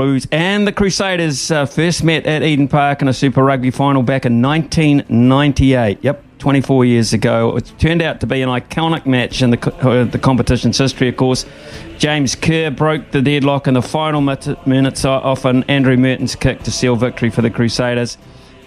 Blues and the Crusaders uh, first met at Eden Park in a Super Rugby final back in 1998. Yep, 24 years ago. It turned out to be an iconic match in the, uh, the competition's history, of course. James Kerr broke the deadlock in the final minutes off an Andrew Mehrtens kick to seal victory for the Crusaders,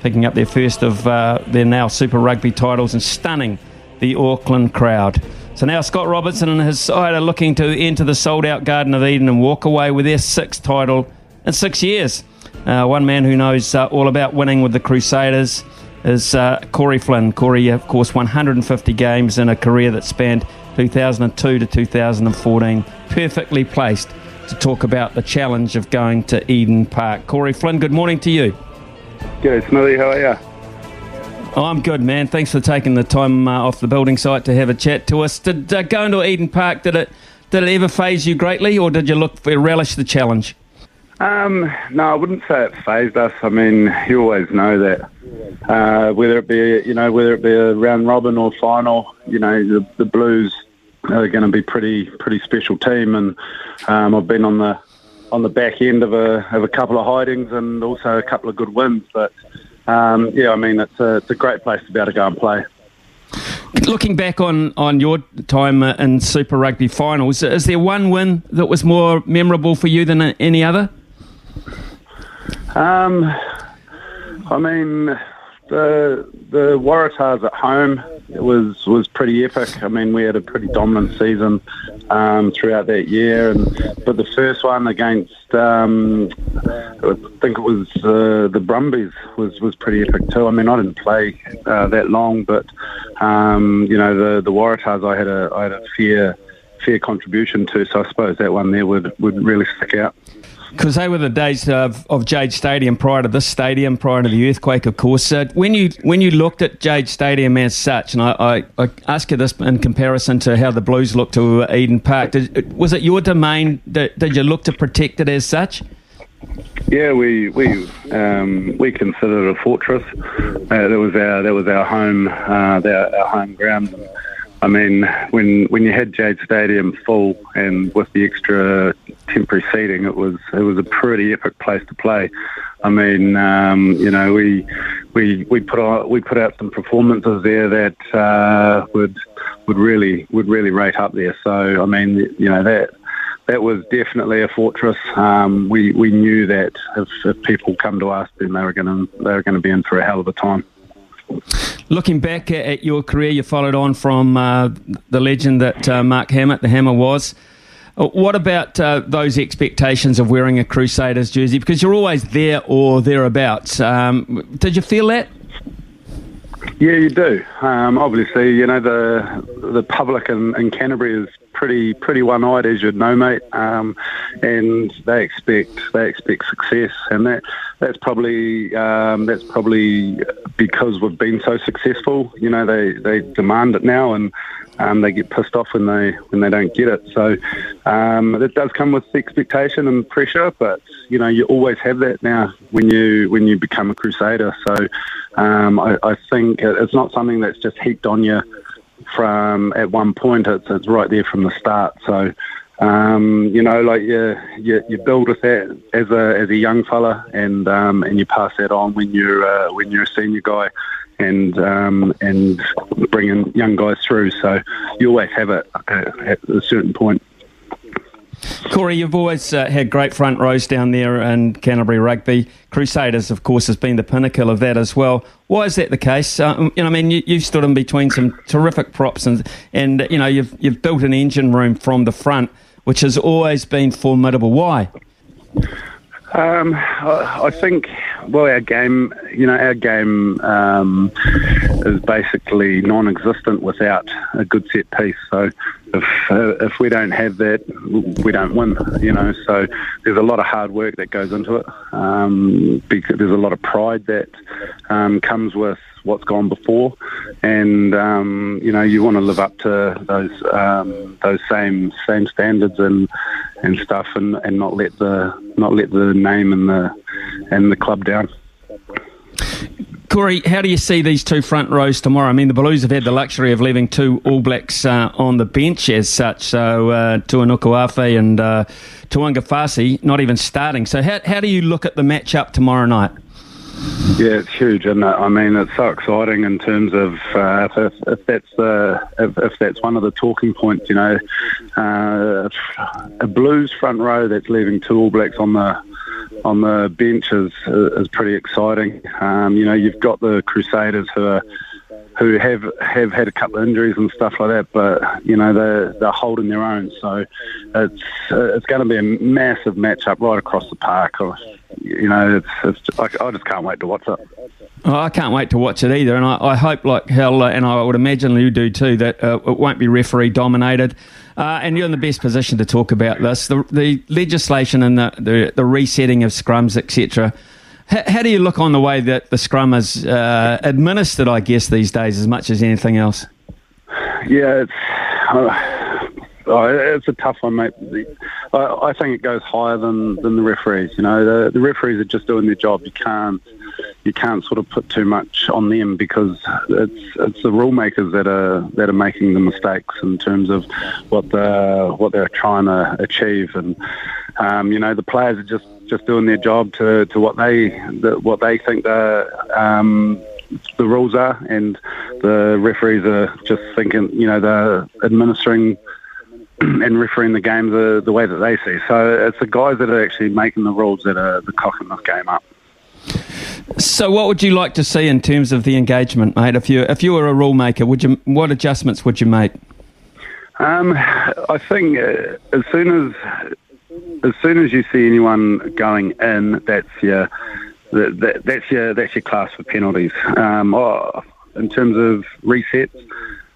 picking up their first of uh, their now Super Rugby titles and stunning the Auckland crowd. So now Scott Robertson and his side are looking to enter the sold out Garden of Eden and walk away with their sixth title in six years. Uh, one man who knows uh, all about winning with the Crusaders is uh, Corey Flynn. Corey, of course, 150 games in a career that spanned 2002 to 2014. Perfectly placed to talk about the challenge of going to Eden Park. Corey Flynn, good morning to you. G'day, Smithy. How are you? Oh, I'm good, man. Thanks for taking the time uh, off the building site to have a chat to us. Did uh, going to Eden Park did it did it ever phase you greatly, or did you look relish the challenge? Um, no, I wouldn't say it phased us. I mean, you always know that uh, whether it be you know whether it be a round robin or final, you know the, the Blues are going to be pretty pretty special team, and um, I've been on the on the back end of a of a couple of hidings and also a couple of good wins, but um, yeah, I mean, it's a, it's a great place to be able to go and play. Looking back on, on your time uh, in Super Rugby finals, is there one win that was more memorable for you than any other? Um, I mean, the the Waratahs at home was was pretty epic. I mean, we had a pretty dominant season um, throughout that year, and but the first one against um, I think it was uh, the Brumbies was was pretty epic too. I mean, I didn't play uh, that long, but um, you know the the Waratahs I had a I had a fair fair contribution to, so I suppose that one there would would really stick out because they were the days of, of Jade Stadium prior to this stadium, prior to the earthquake, of course. Uh, when you when you looked at Jade Stadium as such, and I, I, I, ask you this in comparison to how the Blues looked to Eden Park, did, was it your domain? Did, did you look to protect it as such? Yeah, we we um, we considered it a fortress. Uh, that was our that was our home uh, our, our home ground. I mean, when when you had Jade Stadium full and with the extra temporary seating, it was it was a pretty epic place to play. I mean, um, you know, we we we put out we put out some performances there that uh, would would really would really rate up there. So I mean, you know that that was definitely a fortress. Um, we we knew that if, if people come to us, then they were going to they were going to be in for a hell of a time. Looking back at your career, you followed on from uh, the legend that uh, Mark Hammett, the Hammer, was. Uh, what about uh, those expectations of wearing a Crusaders jersey? Because you're always there or thereabouts. Um, did you feel that? Yeah, you do. Um, obviously, you know the the public in, in Canterbury is pretty pretty one eyed, as you'd know, mate. Um, and they expect they expect success, and that that's probably um, that's probably because we've been so successful. You know, they they demand it now, and um, they get pissed off when they when they don't get it. So um, it does come with expectation and pressure, but you know you always have that now when you when you become a crusader. So um, I, I think it's not something that's just heaped on you from at one point. It's, it's right there from the start. So um, you know, like you, you, you build with that as a as a young fella, and um, and you pass that on when you're uh, when you're a senior guy, and um, and bringing young guys through. So you always have it at a certain point. Corey, you've always uh, had great front rows down there in Canterbury rugby. Crusaders, of course, has been the pinnacle of that as well. Why is that the case? Uh, you know, I mean, you, have stood in between some terrific props, and and you know, you've you've built an engine room from the front, which has always been formidable. Why? Um, I think, well, our game, you know, our game um, is basically non-existent without a good set piece. So if uh, if we don't have that, we don't win. You know, so there's a lot of hard work that goes into it. Um, because there's a lot of pride that um, comes with what's gone before, and um, you know you want to live up to those um, those same same standards and and stuff, and, and not let the not let the name and the and the club down. Corey, how do you see these two front rows tomorrow? I mean, the Blues have had the luxury of leaving two All Blacks uh, on the bench as such. So uh, Tu'inukuafe and uh, Tu'ungafasi not even starting. So how, how do you look at the matchup tomorrow night? Yeah, it's huge, and I mean it's so exciting in terms of uh, if, if, that's the if, if, that's one of the talking points, you know, uh, a Blues front row that's leaving two All Blacks on the on the bench is is pretty exciting. Um, you know, you've got the Crusaders who are who have have had a couple of injuries and stuff like that, but you know they're they're holding their own. So it's it's going to be a massive matchup right across the park you know, it's, it's I, I, just can't wait to watch it. Oh, I can't wait to watch it either, and I, I hope, like hell, and I would imagine you do too, that uh, it won't be referee dominated. Uh, and you're in the best position to talk about this. The, the legislation and the, the, the resetting of scrums, etc. H- how do you look on the way that the scrum is uh, administered? I guess these days, as much as anything else. Yeah, it's. Uh, Oh, it's a tough one, mate. I, I, think it goes higher than, than the referees. You know, the, the referees are just doing their job. You can't you can't sort of put too much on them because it's it's the rule makers that are that are making the mistakes in terms of what the what they're trying to achieve, and um, you know the players are just, just doing their job to, to what they the, what they think the um, the rules are, and the referees are just thinking, you know, they're administering and refereeing the game the, the way that they see. So it's the guys that are actually making the rules that are the cocking this game up. So, what would you like to see in terms of the engagement, mate? If you if you were a rule maker, would you what adjustments would you make? Um, I think uh, as soon as as soon as you see anyone going in, that's your that, that, that's your that's your class for penalties. Um, oh, in terms of resets,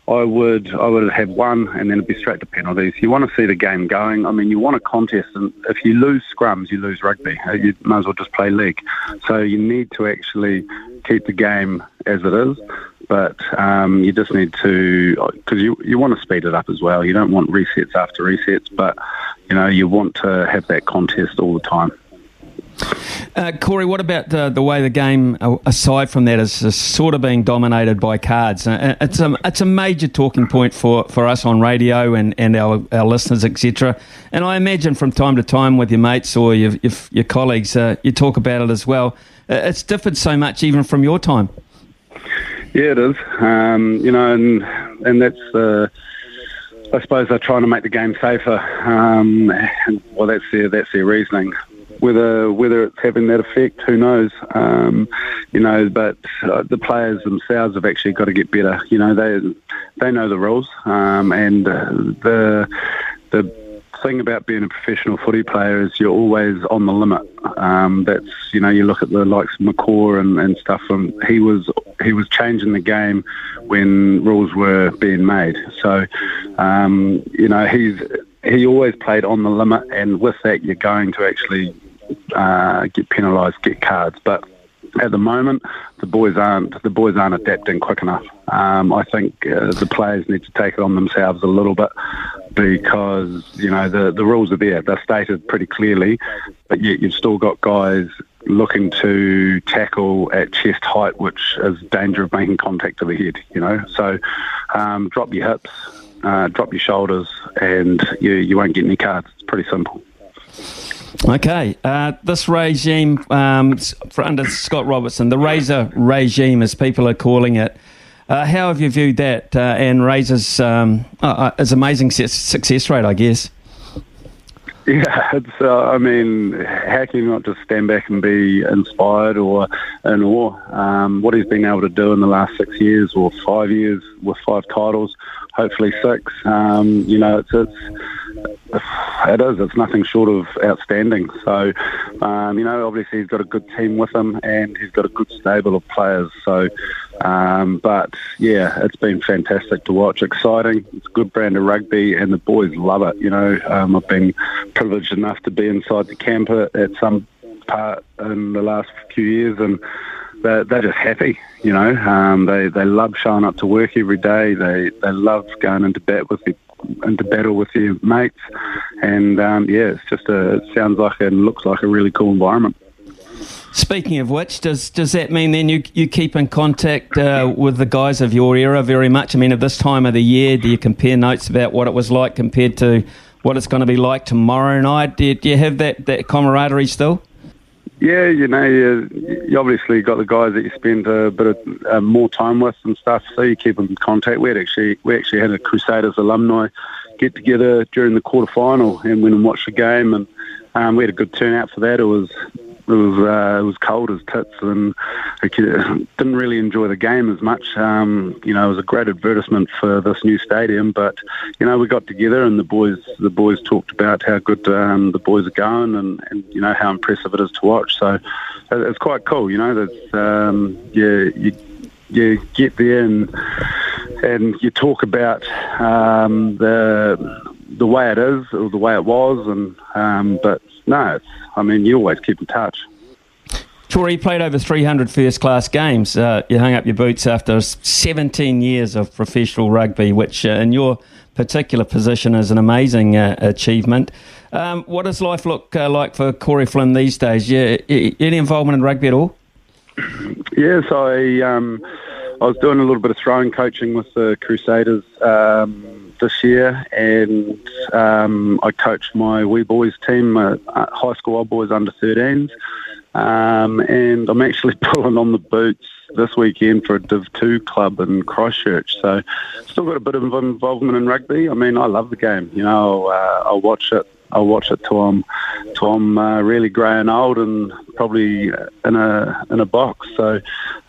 I would I would have one and then it'd be straight to penalties. You want to see the game going. I mean, you want a contest, and if you lose scrums, you lose rugby. Uh, you might as well just play league. So you need to actually keep the game as it is, but um, you just need to because you you want to speed it up as well. You don't want resets after resets, but you know you want to have that contest all the time. Uh, Corey, what about the way the game, uh, aside from that, is, is sort of being dominated by cards? Uh, uh, it's a it's a major talking point for, for us on radio and, and our, our listeners, etc. And I imagine from time to time with your mates or your your, your colleagues, uh, you talk about it as well. it's differed so much even from your time. Yeah, it is. Um, you know, and and that's. I suppose they're trying to make the game safer. Um, well, that's their that's their reasoning whether whether it's having that effect, who knows? Um, you know, but uh, the players themselves have actually got to get better. You know, they they know the rules, um, and uh, the the thing about being a professional footy player is you're always on the limit. Um, that's you know you look at the likes of McCaw and, and stuff, and he was he was changing the game when rules were being made. So um, you know he's he always played on the limit, and with that you're going to actually uh, get penalised, get cards. But at the moment, the boys aren't the boys aren't adapting quick enough. Um, I think uh, the players need to take it on themselves a little bit because you know the the rules are there; they're stated pretty clearly, but yet you've still got guys looking to tackle at chest height, which is danger of making contact to the head. You know, so um, drop your hips, uh, drop your shoulders, and you you won't get any cards. It's pretty simple. Okay, uh, this regime um, for under Scott Robertson, the Razor regime, as people are calling it. Uh, how have you viewed that uh, and Razor's um, uh, uh amazing success rate? I guess. Yeah, it's. Uh, I mean, how can you not just stand back and be inspired or in awe? Um, what he's been able to do in the last six years or five years with five titles, hopefully six. Um, you know, it's, it's it is. It's nothing short of outstanding. So, um, you know, obviously he's got a good team with him and he's got a good stable of players. So, um, but yeah, it's been fantastic to watch. Exciting. It's a good brand of rugby and the boys love it. You know, um, I've been privileged enough to be inside the camp at some part in the last few years and they're, they're just happy, you know. Um, they they love showing up to work every day. They they love going into bat with their into battle with their mates. And um, yeah, it's just a, it sounds like and looks like a really cool environment. Speaking of which, does does that mean then you you keep in contact uh, with the guys of your era very much? I mean, at this time of the year, do you compare notes about what it was like compared to what it's going to be like tomorrow night? Do you, do you have that, that camaraderie still? Yeah, you know, you, you obviously got the guys that you spend a bit of uh, more time with and stuff, so you keep in contact. We actually we actually had a Crusaders alumni get together during the quarter final and went and watched the game, and um, we had a good turnout for that. It was it was uh, it was cold as tits, and I didn't really enjoy the game as much. Um, you know, it was a great advertisement for this new stadium, but you know, we got together and the boys the boys talked about how good um, the boys are going, and, and you know how impressive it is to watch. So it's quite cool. You know, that's um, yeah, you you get there and and you talk about um, the the way it is or the way it was, and um, but no, I mean, you always keep in touch. Corey, you played over 300 first class games. Uh, you hung up your boots after 17 years of professional rugby, which uh, in your particular position is an amazing uh, achievement. Um, what does life look uh, like for Corey Flynn these days? Yeah, any involvement in rugby at all? Yes, I um, I was doing a little bit of throwing coaching with the Crusaders. Um, this year, and um, I coached my wee boys team, uh, high school old boys under 13s, um, and I'm actually pulling on the boots this weekend for a Div 2 club in Christchurch. So, still got a bit of involvement in rugby. I mean, I love the game. You know, uh, I'll watch it. I'll watch it till I'm, till I'm uh, really grey and old, and probably in a in a box. So,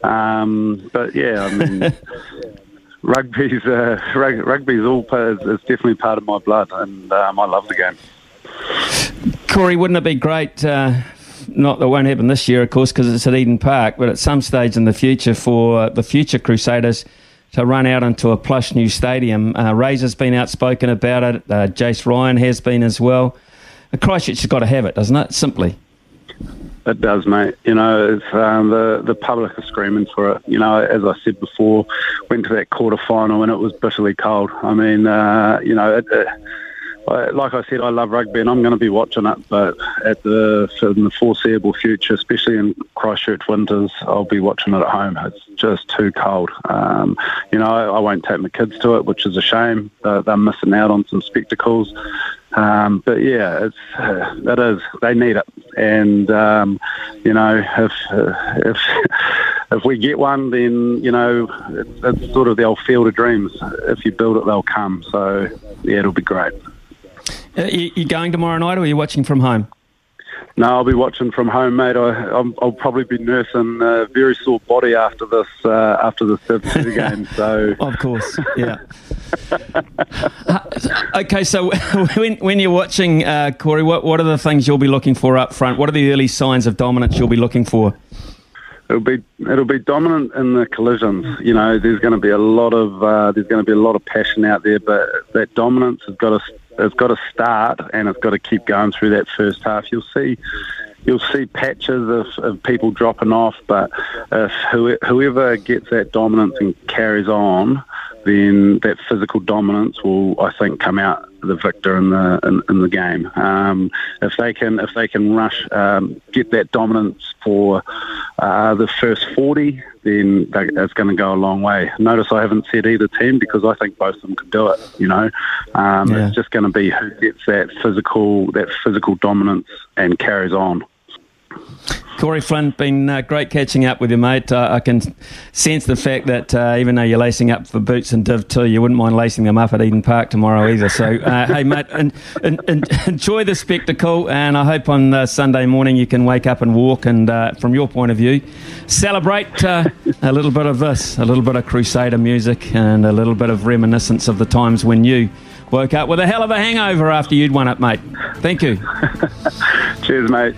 um, but yeah, I mean. rugby's uh, rugby's all is, is definitely part of my blood, and um, I love the game. Corey, wouldn't it be great? Uh, not that it won't happen this year, of course, because it's at Eden Park, but at some stage in the future, for the future Crusaders to run out into a plush new stadium. Uh, Razor's been outspoken about it. Uh, Jace Ryan has been as well. Christchurch has got to have it, doesn't it? Simply. It does, mate. You know, um, the the public are screaming for it. You know, as I said before, went to that quarter final and it was bitterly cold. I mean, uh, you know, it, it, like I said, I love rugby and I'm going to be watching it. But at the in the foreseeable future, especially in Christchurch winters, I'll be watching it at home. It's just too cold. Um, you know, I, I, won't take my kids to it, which is a shame. They're, they're missing out on some spectacles. Um, but yeah, it's uh, that is they need it, and um, you know if uh, if if we get one, then you know it's, sort of the old field of dreams. If you build it, they'll come. So yeah, it'll be great. Are uh, you going tomorrow night, or are you watching from home? No, I'll be watching from home, mate. I, will probably be nursing a very sore body after this uh, after the Civ game. So of course, yeah. okay, so when when you're watching uh, Corey, what what are the things you'll be looking for up front? What are the early signs of dominance you'll be looking for? It'll be it'll be dominant in the collisions. You know, there's going to be a lot of uh, there's going to be a lot of passion out there, but that dominance has got to it's got to start and it's got to keep going through that first half. You'll see you'll see patches of, of people dropping off, but if whoever gets that dominance and carries on, then that physical dominance will, I think, come out the victor in the in, in the game. Um, if they can if they can rush um, get that dominance for uh, the first forty, then it's going to go a long way. Notice I haven't said either team because I think both of them could do it. You know, um, yeah. it's just going to be who gets that physical that physical dominance and carries on. Corey Flynn, been uh, great catching up with you, mate. Uh, I can sense the fact that uh, even though you're lacing up for boots and Div 2, you wouldn't mind lacing them up at Eden Park tomorrow either. So, uh, hey, mate, and, and, and enjoy the spectacle. And I hope on uh, Sunday morning you can wake up and walk and, uh, from your point of view, celebrate a little bit of this, a little bit of Crusader music, and a little bit of reminiscence of the times when you woke up with a hell of a hangover after you'd won it, mate. Thank you. Cheers, mate.